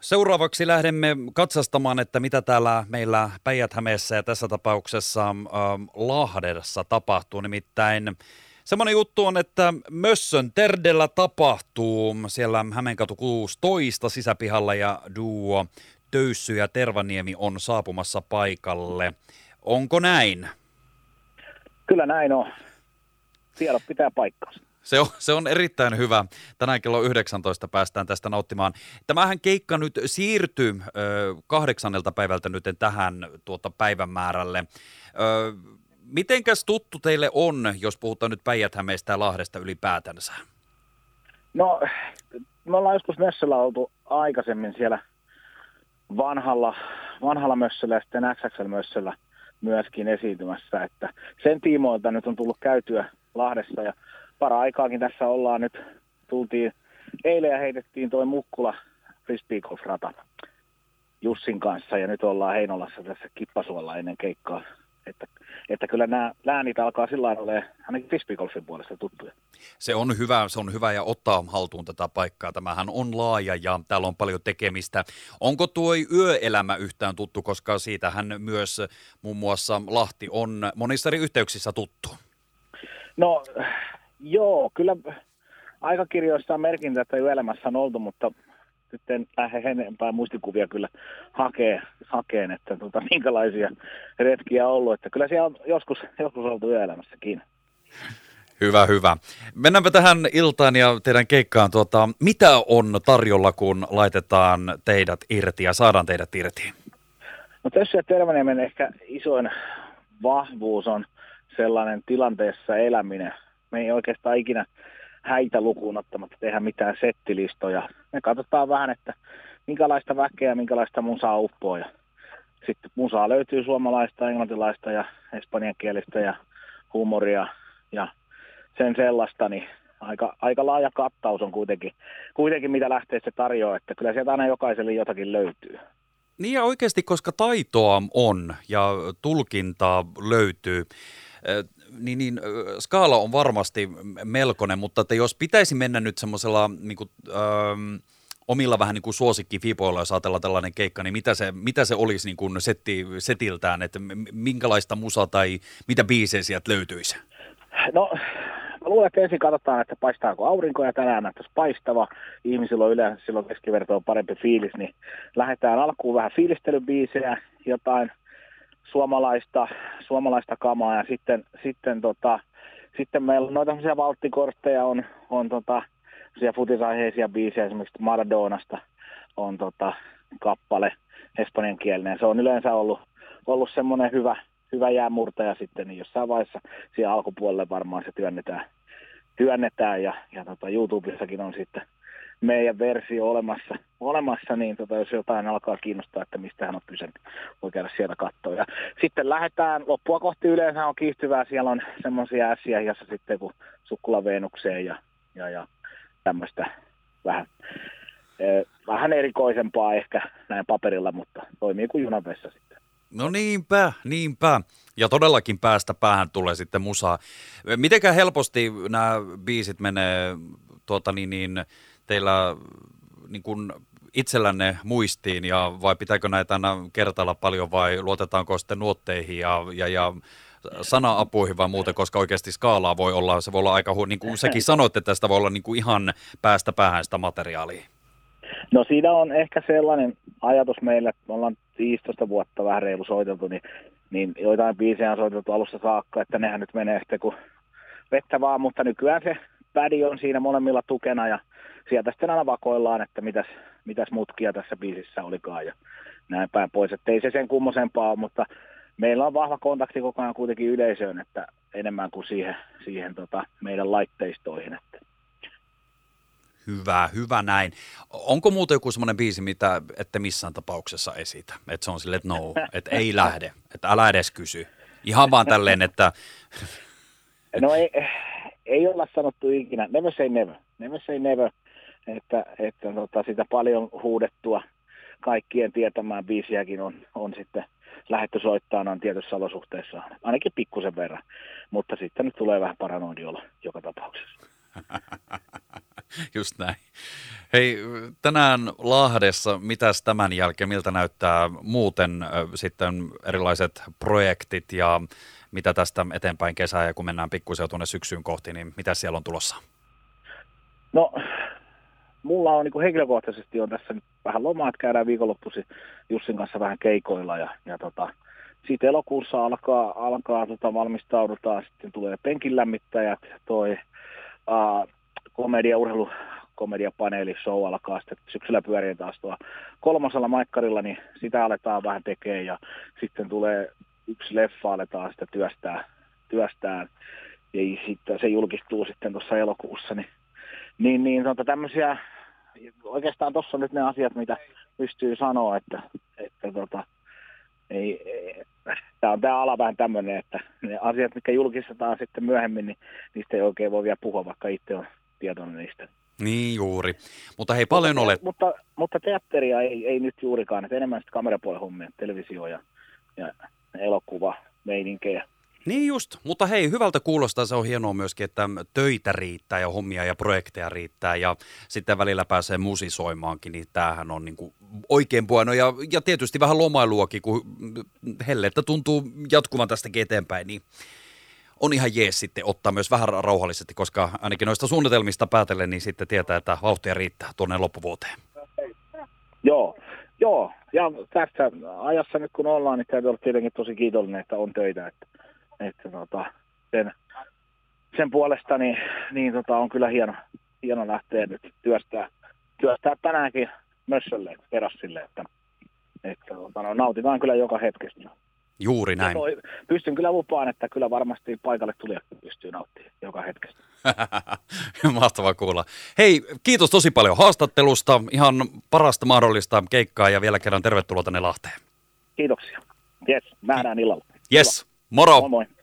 Seuraavaksi lähdemme katsastamaan, että mitä täällä meillä päijät ja tässä tapauksessa ähm, Lahdessa tapahtuu. Nimittäin semmoinen juttu on, että Mössön Terdellä tapahtuu siellä Hämeenkatu 16 sisäpihalla ja duo Töyssy ja Tervaniemi on saapumassa paikalle. Onko näin? Kyllä näin on. Tiedot pitää paikkaansa. Se on, se on erittäin hyvä. Tänään kello 19 päästään tästä nauttimaan. Tämähän keikka nyt siirtyy ö, kahdeksannelta päivältä nyt tähän tuota päivämäärälle. Ö, mitenkäs tuttu teille on, jos puhutaan nyt päijät ja Lahdesta ylipäätänsä? No, me ollaan joskus Mössöllä oltu aikaisemmin siellä vanhalla, vanhalla Mössöllä ja sitten XXL-Mössöllä myöskin esiintymässä, että sen tiimoilta nyt on tullut käytyä Lahdessa ja para-aikaakin tässä ollaan nyt, tultiin eilen ja heitettiin toi Mukkula frisbee rata Jussin kanssa ja nyt ollaan Heinolassa tässä Kippasuolla ennen keikkaa. Että, että kyllä nämä läänit alkaa sillä lailla olemaan ainakin frisbeegolfin puolesta tuttuja. Se on hyvä, se on hyvä ja ottaa haltuun tätä paikkaa. Tämähän on laaja ja täällä on paljon tekemistä. Onko tuo yöelämä yhtään tuttu, koska siitähän myös muun muassa Lahti on monissa eri yhteyksissä tuttu? No Joo, kyllä aikakirjoissa on merkintä, että yöelämässä on oltu, mutta nyt en lähde enempää muistikuvia kyllä hakee, hakeen, että tuota, minkälaisia retkiä on ollut. Että kyllä siellä on joskus, joskus oltu yöelämässäkin. Hyvä, hyvä. Mennäänpä tähän iltaan ja teidän keikkaan. Tuota, mitä on tarjolla, kun laitetaan teidät irti ja saadaan teidät irti? No tässä Tervaniemen ehkä isoin vahvuus on sellainen tilanteessa eläminen – me ei oikeastaan ikinä häitä lukuun ottamatta tehdä mitään settilistoja. Me katsotaan vähän, että minkälaista väkeä, minkälaista musaa uppoo. Ja sitten musaa löytyy suomalaista, englantilaista ja espanjankielistä ja huumoria ja sen sellaista, niin aika, aika laaja kattaus on kuitenkin, kuitenkin mitä lähteessä tarjoaa, että kyllä sieltä aina jokaiselle jotakin löytyy. Niin ja oikeasti, koska taitoa on ja tulkintaa löytyy, niin, niin skaala on varmasti melkoinen, mutta että jos pitäisi mennä nyt semmoisella niin kuin, ähm, omilla vähän niin kuin suosikkifipoilla, jos ajatellaan tällainen keikka, niin mitä se, mitä se olisi niin kuin setti, setiltään, että minkälaista musa tai mitä biisejä sieltä löytyisi? No, mä luulen, että ensin katsotaan, että paistaako aurinko ja tänään näyttäisi paistava. Ihmisillä on yleensä silloin keskiverto on parempi fiilis, niin lähdetään alkuun vähän fiilistelybiisejä, jotain – suomalaista, suomalaista kamaa ja sitten, sitten, tota, sitten meillä on noita tämmöisiä valttikortteja, on, on tota, futisaiheisia biisejä, esimerkiksi Maradonasta on tota, kappale espanjankielinen. Se on yleensä ollut, ollut semmoinen hyvä, hyvä jäämurtaja sitten, niin jossain vaiheessa siellä alkupuolelle varmaan se työnnetään, työnnetään ja, ja tota, YouTubessakin on sitten meidän versio olemassa, olemassa niin tota, jos jotain alkaa kiinnostaa, että mistä hän on kyse, voi käydä sieltä katsoa. Ja sitten lähdetään, loppua kohti yleensä on kiihtyvää, siellä on semmoisia ässiä, jossa sitten kun sukkula Veenukseen ja, ja, ja tämmöistä vähän, eh, vähän erikoisempaa ehkä näin paperilla, mutta toimii kuin junavessa sitten. No niinpä, niinpä. Ja todellakin päästä päähän tulee sitten musaa. Mitenkään helposti nämä biisit menee tuota niin, niin teillä niin kuin itsellänne muistiin ja vai pitääkö näitä aina kertailla paljon vai luotetaanko sitten nuotteihin ja, ja, ja sana-apuihin vai muuten, koska oikeasti skaalaa voi olla, se voi olla aika, niin kuin sekin sanoitte, että tästä voi olla niin kuin ihan päästä päähän sitä materiaalia. No siinä on ehkä sellainen ajatus meillä, että me ollaan 15 vuotta vähän reilu soiteltu, niin, niin joitain biisejä on soiteltu alussa saakka, että nehän nyt menee sitten kuin vettä vaan, mutta nykyään se pädi on siinä molemmilla tukena ja sieltä sitten aina vakoillaan, että mitäs, mitäs mutkia tässä biisissä olikaan ja näin päin pois. Että ei se sen kummosempaa ole, mutta meillä on vahva kontakti koko ajan kuitenkin yleisöön, että enemmän kuin siihen, siihen tota meidän laitteistoihin. Että. Hyvä, hyvä näin. Onko muuta joku semmoinen biisi, mitä ette missään tapauksessa esitä? Että se on silleen, että no, että ei lähde, että älä edes kysy. Ihan vaan tälleen, että... No ei, ei olla sanottu ikinä, never say never, never say never, että, että tota, sitä paljon huudettua kaikkien tietämään biisiäkin on, on sitten lähetty soittamaan tietyissä olosuhteissa, ainakin pikkusen verran, mutta sitten nyt tulee vähän paranoidiolla joka tapauksessa. Just näin. Hei, tänään Lahdessa, mitäs tämän jälkeen, miltä näyttää muuten sitten erilaiset projektit ja mitä tästä eteenpäin kesää ja kun mennään pikkusen tuonne syksyyn kohti, niin mitä siellä on tulossa? No, mulla on niin henkilökohtaisesti on tässä nyt vähän lomaa, että käydään viikonloppuisin Jussin kanssa vähän keikoilla ja, ja tota, siitä elokuussa alkaa, alkaa tota, valmistaudutaan, sitten tulee penkin lämmittäjät, toi uh, komedia, urheilu, komediapaneeli, show alkaa sitten syksyllä pyöriä taas tuo kolmosella maikkarilla, niin sitä aletaan vähän tekemään ja sitten tulee yksi leffa aletaan sitä työstää, työstää ja sitten se julkistuu sitten tuossa elokuussa, niin, niin, niin tota, tämmöisiä, oikeastaan tuossa nyt ne asiat, mitä pystyy sanoa, että, että tota, ei, ei, tämä on tämä ala vähän tämmöinen, että ne asiat, mitkä julkistetaan sitten myöhemmin, niin niistä ei oikein voi vielä puhua, vaikka itse on tietoinen niistä. Niin juuri. Mutta hei, paljon olet. Mutta, mutta teatteria ei, ei nyt juurikaan, että enemmän sitten kamerapuolen hommia, televisio ja, ja elokuva, meininkejä. Niin just, mutta hei, hyvältä kuulostaa, se on hienoa myöskin, että töitä riittää ja hommia ja projekteja riittää ja sitten välillä pääsee musisoimaankin, niin tämähän on niin kuin oikein pueno ja, ja tietysti vähän lomailuakin, kun hellettä tuntuu jatkuvan tästäkin eteenpäin, niin on ihan jees sitten ottaa myös vähän rauhallisesti, koska ainakin noista suunnitelmista päätellen, niin sitten tietää, että vauhtia riittää tuonne loppuvuoteen. Joo, joo. Ja tässä ajassa nyt kun ollaan, niin täytyy olla tietenkin tosi kiitollinen, että on töitä. Että, että tota, sen, sen puolesta niin, niin tota, on kyllä hieno, hieno lähteä nyt työstää, työstää tänäänkin mössölle, terassille, että, että tota, no, nautitaan kyllä joka hetkestä. Juuri näin. Toi, pystyn kyllä lupaan, että kyllä varmasti paikalle tuli pystyy nauttimaan joka hetkessä. Mahtavaa kuulla. Hei, kiitos tosi paljon haastattelusta. Ihan parasta mahdollista keikkaa ja vielä kerran tervetuloa tänne Lahteen. Kiitoksia. Yes, nähdään illalla. Yes, moro. Moi moi.